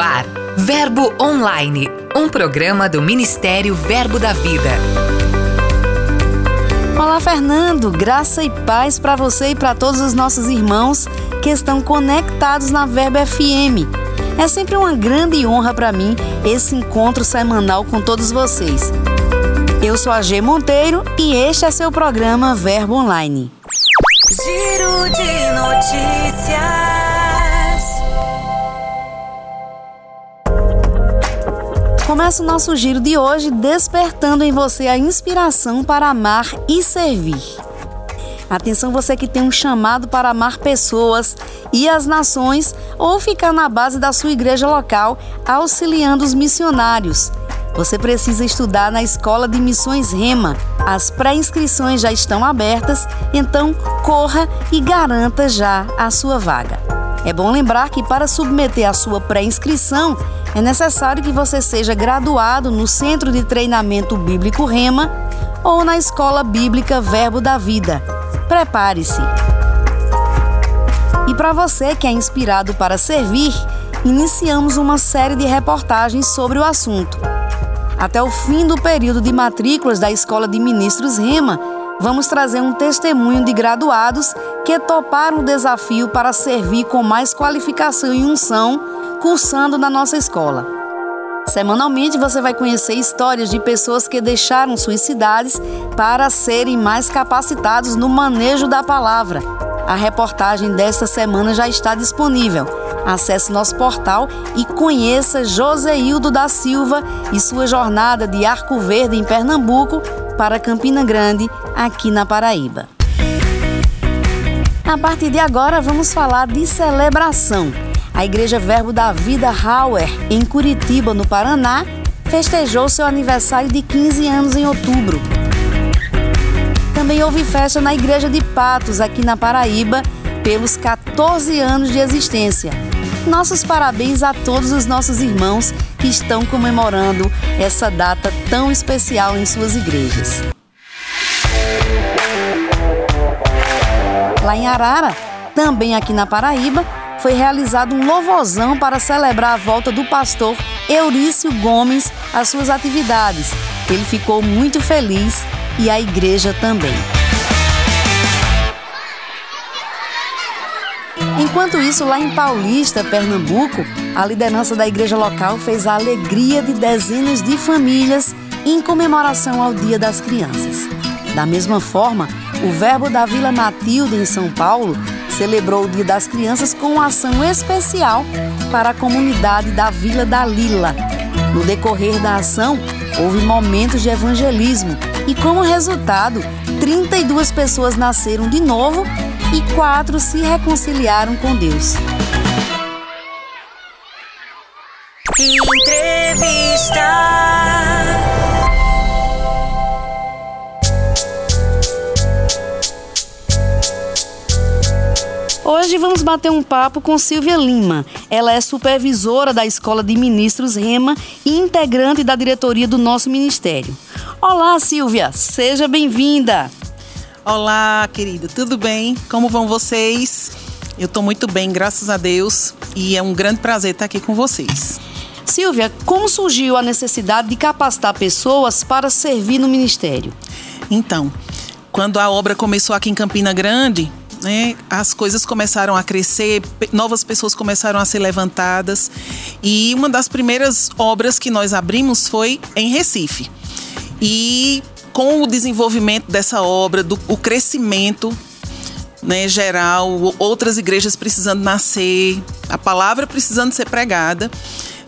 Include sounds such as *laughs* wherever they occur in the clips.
ar, Verbo Online, um programa do Ministério Verbo da Vida. Olá, Fernando. Graça e paz para você e para todos os nossos irmãos que estão conectados na Verbo FM. É sempre uma grande honra para mim esse encontro semanal com todos vocês. Eu sou a G Monteiro e este é seu programa Verbo Online. Giro de notícias. Começa o nosso giro de hoje despertando em você a inspiração para amar e servir. Atenção você que tem um chamado para amar pessoas e as nações ou ficar na base da sua igreja local auxiliando os missionários. Você precisa estudar na Escola de Missões Rema. As pré-inscrições já estão abertas, então corra e garanta já a sua vaga. É bom lembrar que para submeter a sua pré-inscrição é necessário que você seja graduado no Centro de Treinamento Bíblico Rema ou na Escola Bíblica Verbo da Vida. Prepare-se! E para você que é inspirado para servir, iniciamos uma série de reportagens sobre o assunto. Até o fim do período de matrículas da Escola de Ministros Rema, vamos trazer um testemunho de graduados que toparam o desafio para servir com mais qualificação e unção, cursando na nossa escola. Semanalmente você vai conhecer histórias de pessoas que deixaram suas cidades para serem mais capacitados no manejo da palavra. A reportagem desta semana já está disponível Acesse nosso portal e conheça Joseildo da Silva e sua jornada de Arco Verde em Pernambuco para Campina Grande, aqui na Paraíba. A partir de agora, vamos falar de celebração. A Igreja Verbo da Vida Hauer, em Curitiba, no Paraná, festejou seu aniversário de 15 anos em outubro. Também houve festa na Igreja de Patos, aqui na Paraíba, pelos 14 anos de existência. Nossos parabéns a todos os nossos irmãos que estão comemorando essa data tão especial em suas igrejas. Lá em Arara, também aqui na Paraíba, foi realizado um louvozão para celebrar a volta do pastor Eurício Gomes às suas atividades. Ele ficou muito feliz e a igreja também. Enquanto isso, lá em Paulista, Pernambuco, a liderança da igreja local fez a alegria de dezenas de famílias em comemoração ao Dia das Crianças. Da mesma forma, o Verbo da Vila Matilde, em São Paulo, celebrou o Dia das Crianças com uma ação especial para a comunidade da Vila da Lila. No decorrer da ação, houve momentos de evangelismo e, como resultado, 32 pessoas nasceram de novo e quatro se reconciliaram com Deus. Entrevista. Hoje vamos bater um papo com Silvia Lima. Ela é supervisora da Escola de Ministros Rema e integrante da diretoria do nosso ministério. Olá, Silvia, seja bem-vinda. Olá, querido, tudo bem? Como vão vocês? Eu estou muito bem, graças a Deus, e é um grande prazer estar aqui com vocês. Silvia, como surgiu a necessidade de capacitar pessoas para servir no ministério? Então, quando a obra começou aqui em Campina Grande, né, as coisas começaram a crescer, novas pessoas começaram a ser levantadas, e uma das primeiras obras que nós abrimos foi em Recife. E com o desenvolvimento dessa obra, do, o crescimento né, geral, outras igrejas precisando nascer, a palavra precisando ser pregada,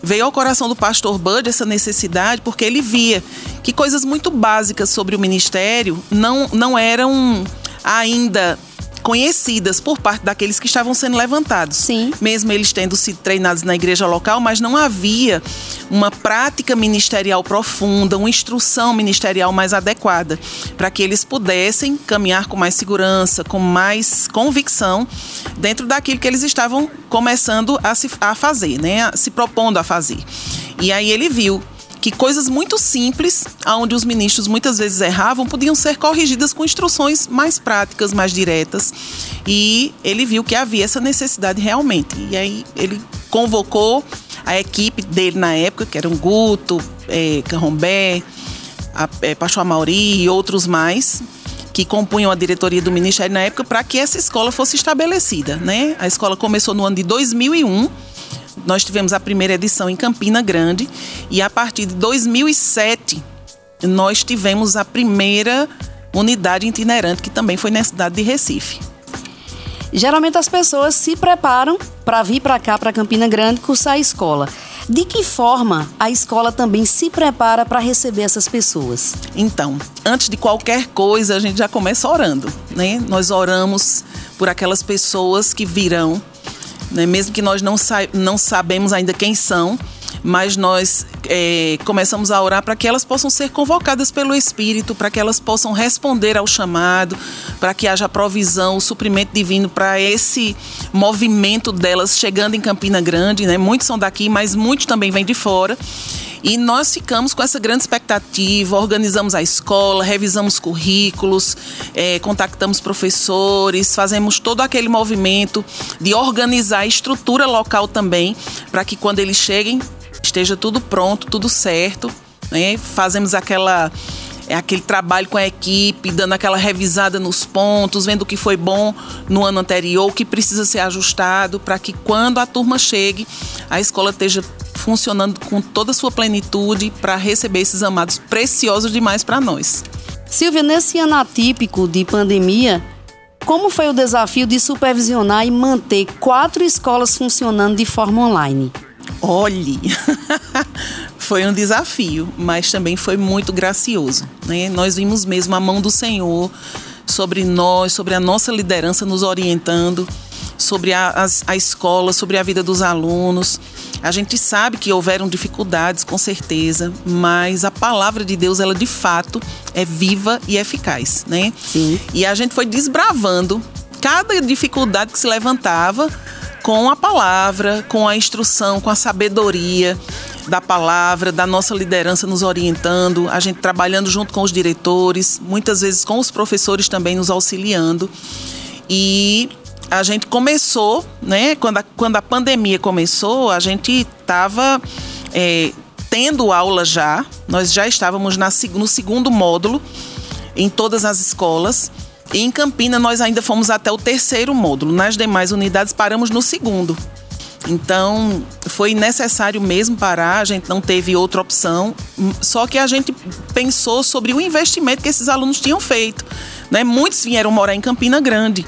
veio ao coração do pastor Bud essa necessidade, porque ele via que coisas muito básicas sobre o ministério não, não eram ainda conhecidas por parte daqueles que estavam sendo levantados. Sim. Mesmo eles tendo sido treinados na igreja local, mas não havia uma prática ministerial profunda, uma instrução ministerial mais adequada, para que eles pudessem caminhar com mais segurança, com mais convicção dentro daquilo que eles estavam começando a, se, a fazer, né? se propondo a fazer. E aí ele viu que coisas muito simples, onde os ministros muitas vezes erravam, podiam ser corrigidas com instruções mais práticas, mais diretas. E ele viu que havia essa necessidade realmente. E aí ele convocou A equipe dele na época, que eram Guto, é, Carrombé, é, Pacho Mauri e outros mais, que compunham a diretoria do Ministério na época para que essa escola fosse estabelecida. Né? A escola começou no ano de 2001. Nós tivemos a primeira edição em Campina Grande e a partir de 2007 nós tivemos a primeira unidade itinerante que também foi na cidade de Recife. Geralmente as pessoas se preparam para vir para cá, para Campina Grande, cursar a escola. De que forma a escola também se prepara para receber essas pessoas? Então, antes de qualquer coisa, a gente já começa orando, né? Nós oramos por aquelas pessoas que virão, né? mesmo que nós não, sa não sabemos ainda quem são, mas nós é, começamos a orar para que elas possam ser convocadas pelo Espírito, para que elas possam responder ao chamado, para que haja provisão, o suprimento divino para esse movimento delas chegando em Campina Grande. Né? Muitos são daqui, mas muitos também vêm de fora. E nós ficamos com essa grande expectativa, organizamos a escola, revisamos currículos, é, contactamos professores, fazemos todo aquele movimento de organizar a estrutura local também, para que quando eles cheguem esteja tudo pronto, tudo certo. Né? Fazemos aquela é aquele trabalho com a equipe, dando aquela revisada nos pontos, vendo o que foi bom no ano anterior, o que precisa ser ajustado, para que quando a turma chegue, a escola esteja funcionando com toda a sua plenitude para receber esses amados preciosos demais para nós. Silvia, nesse ano atípico de pandemia, como foi o desafio de supervisionar e manter quatro escolas funcionando de forma online? Olhe, *laughs* foi um desafio, mas também foi muito gracioso. Né? Nós vimos mesmo a mão do Senhor sobre nós, sobre a nossa liderança nos orientando, sobre a, a, a escola, sobre a vida dos alunos. A gente sabe que houveram dificuldades, com certeza, mas a palavra de Deus, ela de fato é viva e eficaz, né? Sim. E a gente foi desbravando cada dificuldade que se levantava com a palavra, com a instrução, com a sabedoria da palavra, da nossa liderança nos orientando, a gente trabalhando junto com os diretores, muitas vezes com os professores também nos auxiliando. E a gente começou, né? Quando a, quando a pandemia começou, a gente estava é, tendo aula já, nós já estávamos na, no segundo módulo em todas as escolas. E em Campina nós ainda fomos até o terceiro módulo. Nas demais unidades paramos no segundo. Então foi necessário mesmo parar, a gente não teve outra opção. Só que a gente pensou sobre o investimento que esses alunos tinham feito. Né? Muitos vieram morar em Campina Grande,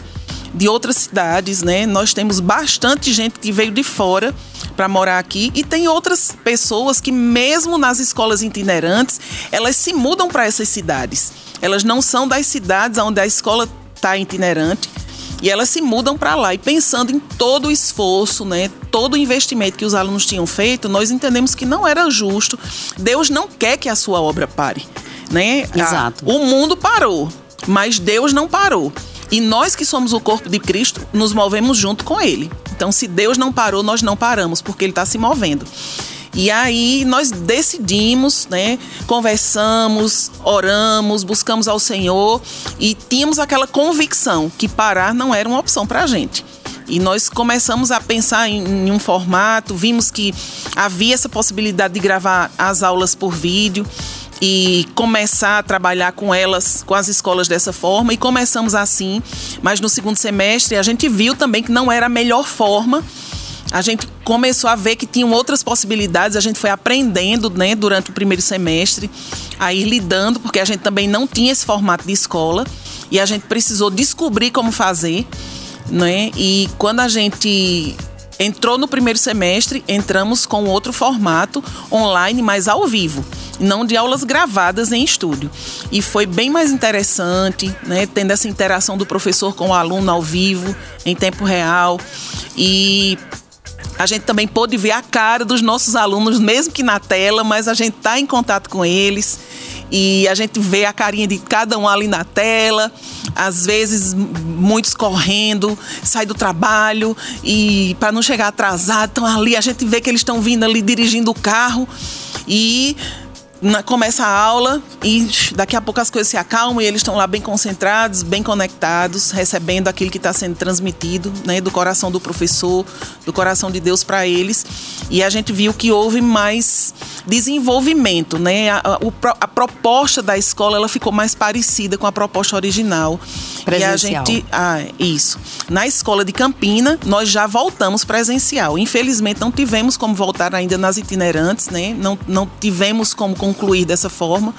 de outras cidades, né? Nós temos bastante gente que veio de fora para morar aqui e tem outras pessoas que mesmo nas escolas itinerantes, elas se mudam para essas cidades. Elas não são das cidades onde a escola está itinerante e elas se mudam para lá. E pensando em todo o esforço, né, todo o investimento que os alunos tinham feito, nós entendemos que não era justo. Deus não quer que a sua obra pare. Né? Exato. o mundo parou, mas Deus não parou. E nós que somos o corpo de Cristo, nos movemos junto com Ele. Então, se Deus não parou, nós não paramos, porque Ele está se movendo. E aí nós decidimos, né? Conversamos, oramos, buscamos ao Senhor e tínhamos aquela convicção que parar não era uma opção para a gente. E nós começamos a pensar em, um formato, vimos que havia essa possibilidade de gravar as aulas por vídeo e começar a trabalhar com elas, com as escolas dessa forma. E começamos assim, mas no segundo semestre a gente viu também que não era a melhor forma a gente começou a ver que tinham outras possibilidades, a gente foi aprendendo né, durante o primeiro semestre, a ir lidando, porque a gente também não tinha esse formato de escola e a gente precisou descobrir como fazer. Né? E quando a gente entrou no primeiro semestre, entramos com outro formato online, mas ao vivo, não de aulas gravadas em estúdio. E foi bem mais interessante, né, tendo essa interação do professor com o aluno ao vivo, em tempo real. E a gente também pôde ver a cara dos nossos alunos, mesmo que na tela, mas a gente está em contato com eles e a gente vê a carinha de cada um ali na tela, às vezes muitos correndo, sai do trabalho e para não chegar atrasado, estão ali, a gente vê que eles estão vindo ali dirigindo o carro e na, começa a aula e daqui a pouco as coisas se acalmam e eles estão lá bem concentrados, bem conectados, recebendo aquilo que está sendo transmitido, né, do coração do professor, do coração de Deus para eles. e a gente viu que houve mais desenvolvimento, né? A, a, a, proposta da escola ela ficou mais parecida com a proposta original. Presencial. E a gente, ah, isso. Na escola de Campina, nós já voltamos presencial. Infelizmente, não tivemos como voltar ainda nas itinerantes, né? Não, não tivemos como concluir dessa forma,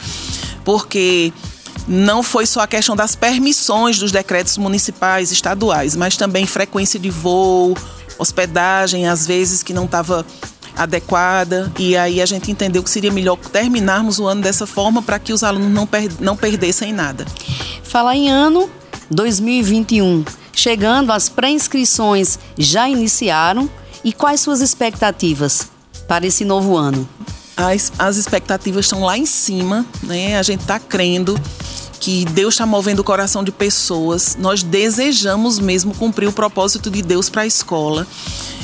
porque não foi só a questão das permissões dos decretos municipais, estaduais, mas também frequência de voo, hospedagem, às vezes que não estava adequada. E aí a gente entendeu que seria melhor terminarmos o ano dessa forma para que os alunos não, per não perdessem nada. Falar em ano 2021, chegando, as pré-inscrições já iniciaram. E quais suas expectativas para esse novo ano? As, as expectativas estão lá em cima, né? A gente está crendo que Deus está movendo o coração de pessoas. Nós desejamos mesmo cumprir o propósito de Deus para a escola.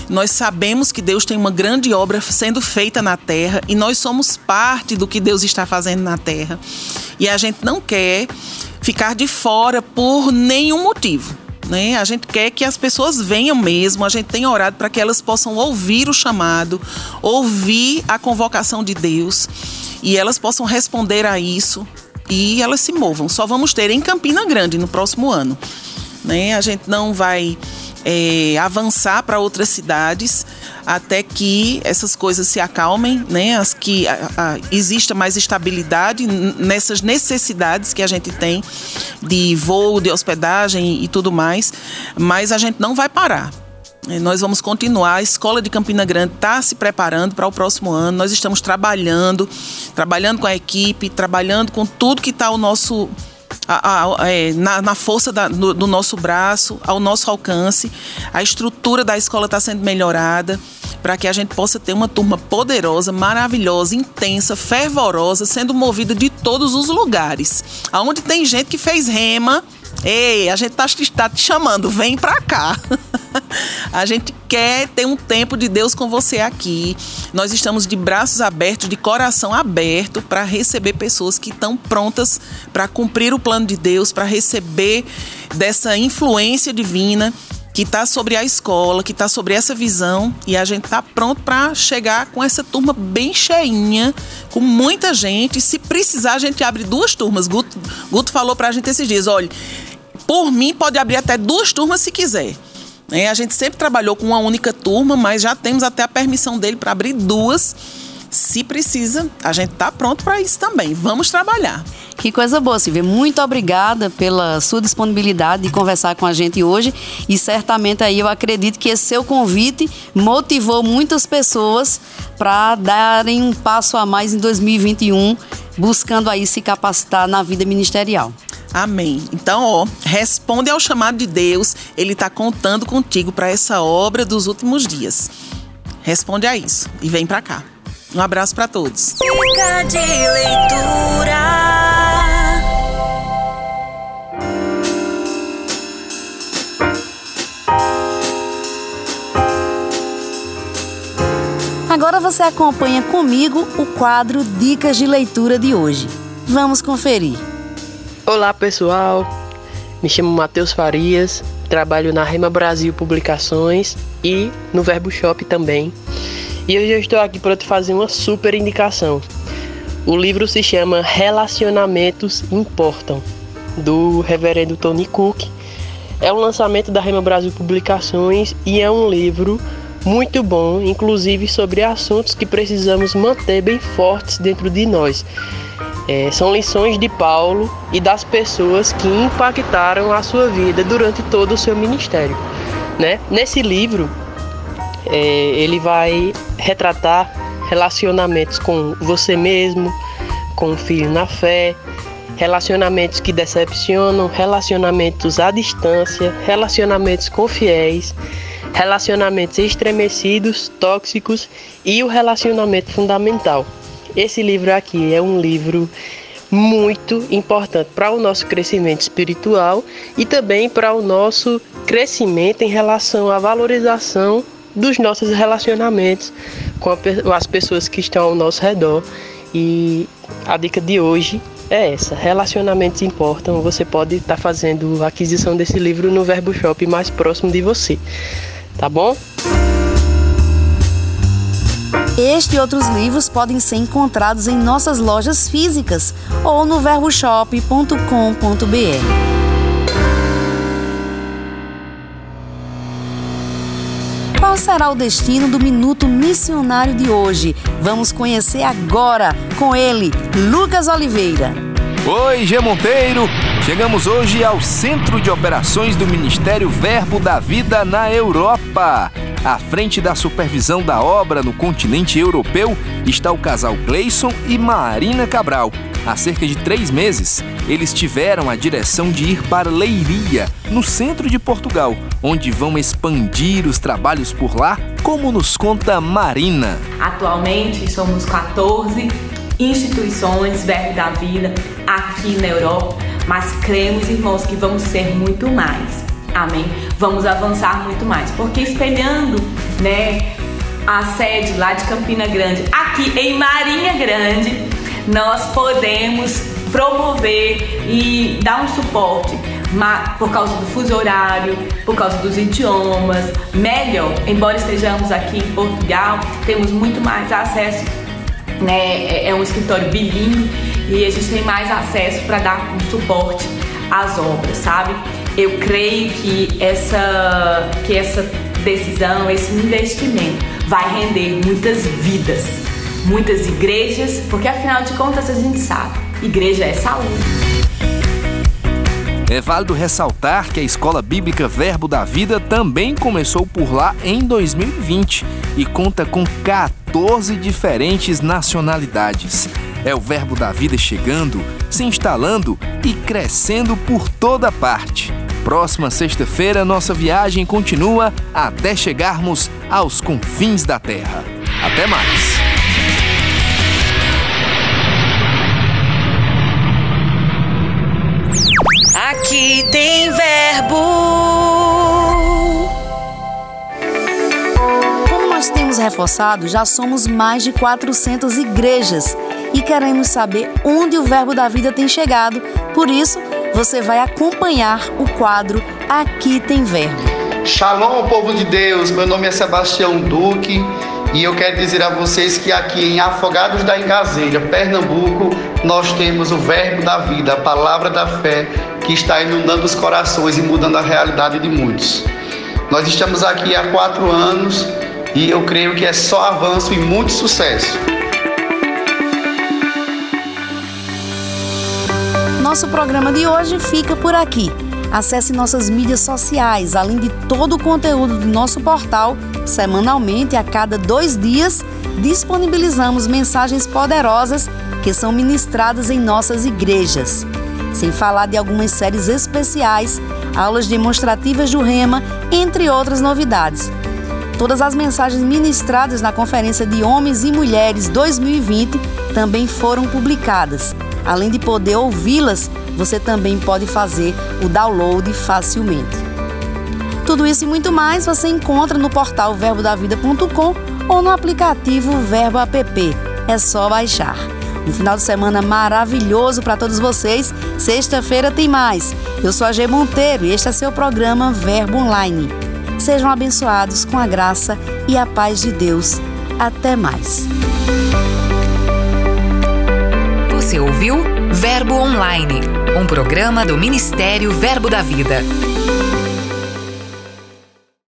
Nós sabemos que Deus tem uma grande obra sendo feita na terra e nós somos parte do que Deus está fazendo na terra. E a gente não quer ficar de fora por nenhum motivo. Né? A gente quer que as pessoas venham mesmo, a gente tem orado para que elas possam ouvir o chamado, ouvir a convocação de Deus e elas possam responder a isso e elas se movam. Só vamos ter em Campina Grande no próximo ano. Né? A gente não vai é, avançar para outras cidades até que essas coisas se acalmem, né? As que a, a, exista mais estabilidade nessas necessidades que a gente tem de voo, de hospedagem e tudo mais. Mas a gente não vai parar. É, nós vamos continuar. A Escola de Campina Grande está se preparando para o próximo ano. Nós estamos trabalhando, trabalhando com a equipe, trabalhando com tudo que está ao nosso a, a, é, na, na, força da, do, do, nosso braço, ao nosso alcance. A estrutura da escola está sendo melhorada para que a gente possa ter uma turma poderosa, maravilhosa, intensa, fervorosa, sendo movida de todos os lugares. Aonde tem gente que fez rema, ei, a gente está tá te chamando, vem para cá. *laughs* *laughs* a gente quer ter um tempo de Deus com você aqui. Nós estamos de braços abertos, de coração aberto para receber pessoas que estão prontas para cumprir o plano de Deus, para receber dessa influência divina que está sobre a escola, que está sobre essa visão e a gente está pronto para chegar com essa turma bem cheinha, com muita gente. Se precisar, a gente abre duas turmas. Guto, Guto falou para a gente esses dias: olha, por mim pode abrir até duas turmas se quiser. É, a gente sempre trabalhou com uma única turma, mas já temos até a permissão dele para abrir duas. Se precisa, a gente está pronto para isso também. Vamos trabalhar. Que coisa boa, Silvia. Muito obrigada pela sua disponibilidade de conversar com a gente hoje. E certamente aí eu acredito que esse seu convite motivou muitas pessoas para darem um passo a mais em 2021, buscando aí se capacitar na vida ministerial. Amém. Então, ó, responde ao chamado de Deus. Ele está contando contigo para essa obra dos últimos dias. Responde a isso e vem para cá. Um abraço para todos. Fica de leitura. Agora você acompanha comigo o quadro Dicas de Leitura de hoje. Vamos conferir. Olá pessoal, me chamo Matheus Farias, trabalho na Rema Brasil Publicações e no Verbo Shop também. E hoje eu estou aqui para te fazer uma super indicação. O livro se chama Relacionamentos Importam, do reverendo Tony Cook. É um lançamento da Rema Brasil Publicações e é um livro muito bom, inclusive sobre assuntos que precisamos manter bem fortes dentro de nós. É, são lições de Paulo e das pessoas que impactaram a sua vida durante todo o seu ministério. Né? Nesse livro, é, ele vai retratar relacionamentos com você mesmo, com o filho na fé, relacionamentos que decepcionam, relacionamentos à distância, relacionamentos com fiéis, relacionamentos estremecidos, tóxicos e o relacionamento fundamental. Esse livro aqui é um livro muito importante para o nosso crescimento espiritual e também para o nosso crescimento em relação à valorização dos nossos relacionamentos com as pessoas que estão ao nosso redor. E a dica de hoje é essa: relacionamentos importam. Você pode estar fazendo a aquisição desse livro no Verbo Shop mais próximo de você, tá bom? Este e outros livros podem ser encontrados em nossas lojas físicas ou no verboshop.com.br. Qual será o destino do Minuto Missionário de hoje? Vamos conhecer agora com ele, Lucas Oliveira. Oi, G Monteiro! Chegamos hoje ao Centro de Operações do Ministério Verbo da Vida na Europa. À frente da supervisão da obra no continente europeu está o casal Gleison e Marina Cabral. Há cerca de três meses, eles tiveram a direção de ir para Leiria, no centro de Portugal, onde vão expandir os trabalhos por lá, como nos conta Marina. Atualmente somos 14 instituições Verbo da Vida aqui na Europa, mas cremos, irmãos, que vamos ser muito mais. Amém? Vamos avançar muito mais, porque espelhando, né, a sede lá de Campina Grande, aqui em Marinha Grande, nós podemos promover e dar um suporte por causa do fuso horário, por causa dos idiomas, melhor, embora estejamos aqui em Portugal, temos muito mais acesso, né? É, é um escritório bilíngue e a gente tem mais acesso para dar um suporte às obras, sabe? Eu creio que essa, que essa decisão, esse investimento vai render muitas vidas, muitas igrejas, porque afinal de contas a gente sabe, igreja é saúde. É válido ressaltar que a Escola Bíblica Verbo da Vida também começou por lá em 2020 e conta com 14 diferentes nacionalidades. É o Verbo da Vida chegando, se instalando e crescendo por toda parte. Próxima sexta-feira, nossa viagem continua até chegarmos aos confins da Terra. Até mais! Aqui tem verbo. Como nós temos reforçado, já somos mais de 400 igrejas e queremos saber onde o Verbo da Vida tem chegado. Por isso, você vai acompanhar o quadro Aqui Tem Verbo. Shalom, povo de Deus. Meu nome é Sebastião Duque e eu quero dizer a vocês que aqui em Afogados da Engazeira, Pernambuco, nós temos o Verbo da Vida, a palavra da fé que está inundando os corações e mudando a realidade de muitos. Nós estamos aqui há quatro anos e eu creio que é só avanço e muito sucesso. Nosso programa de hoje fica por aqui. Acesse nossas mídias sociais, além de todo o conteúdo do nosso portal. Semanalmente, a cada dois dias, disponibilizamos mensagens poderosas que são ministradas em nossas igrejas. Sem falar de algumas séries especiais, aulas demonstrativas do Rema, entre outras novidades. Todas as mensagens ministradas na Conferência de Homens e Mulheres 2020 também foram publicadas. Além de poder ouvi-las, você também pode fazer o download facilmente. Tudo isso e muito mais você encontra no portal verbodavida.com ou no aplicativo Verbo App. É só baixar. Um final de semana maravilhoso para todos vocês. Sexta-feira tem mais. Eu sou a G Monteiro e este é seu programa Verbo Online. Sejam abençoados com a graça e a paz de Deus. Até mais. Você ouviu Verbo Online, um programa do Ministério Verbo da Vida.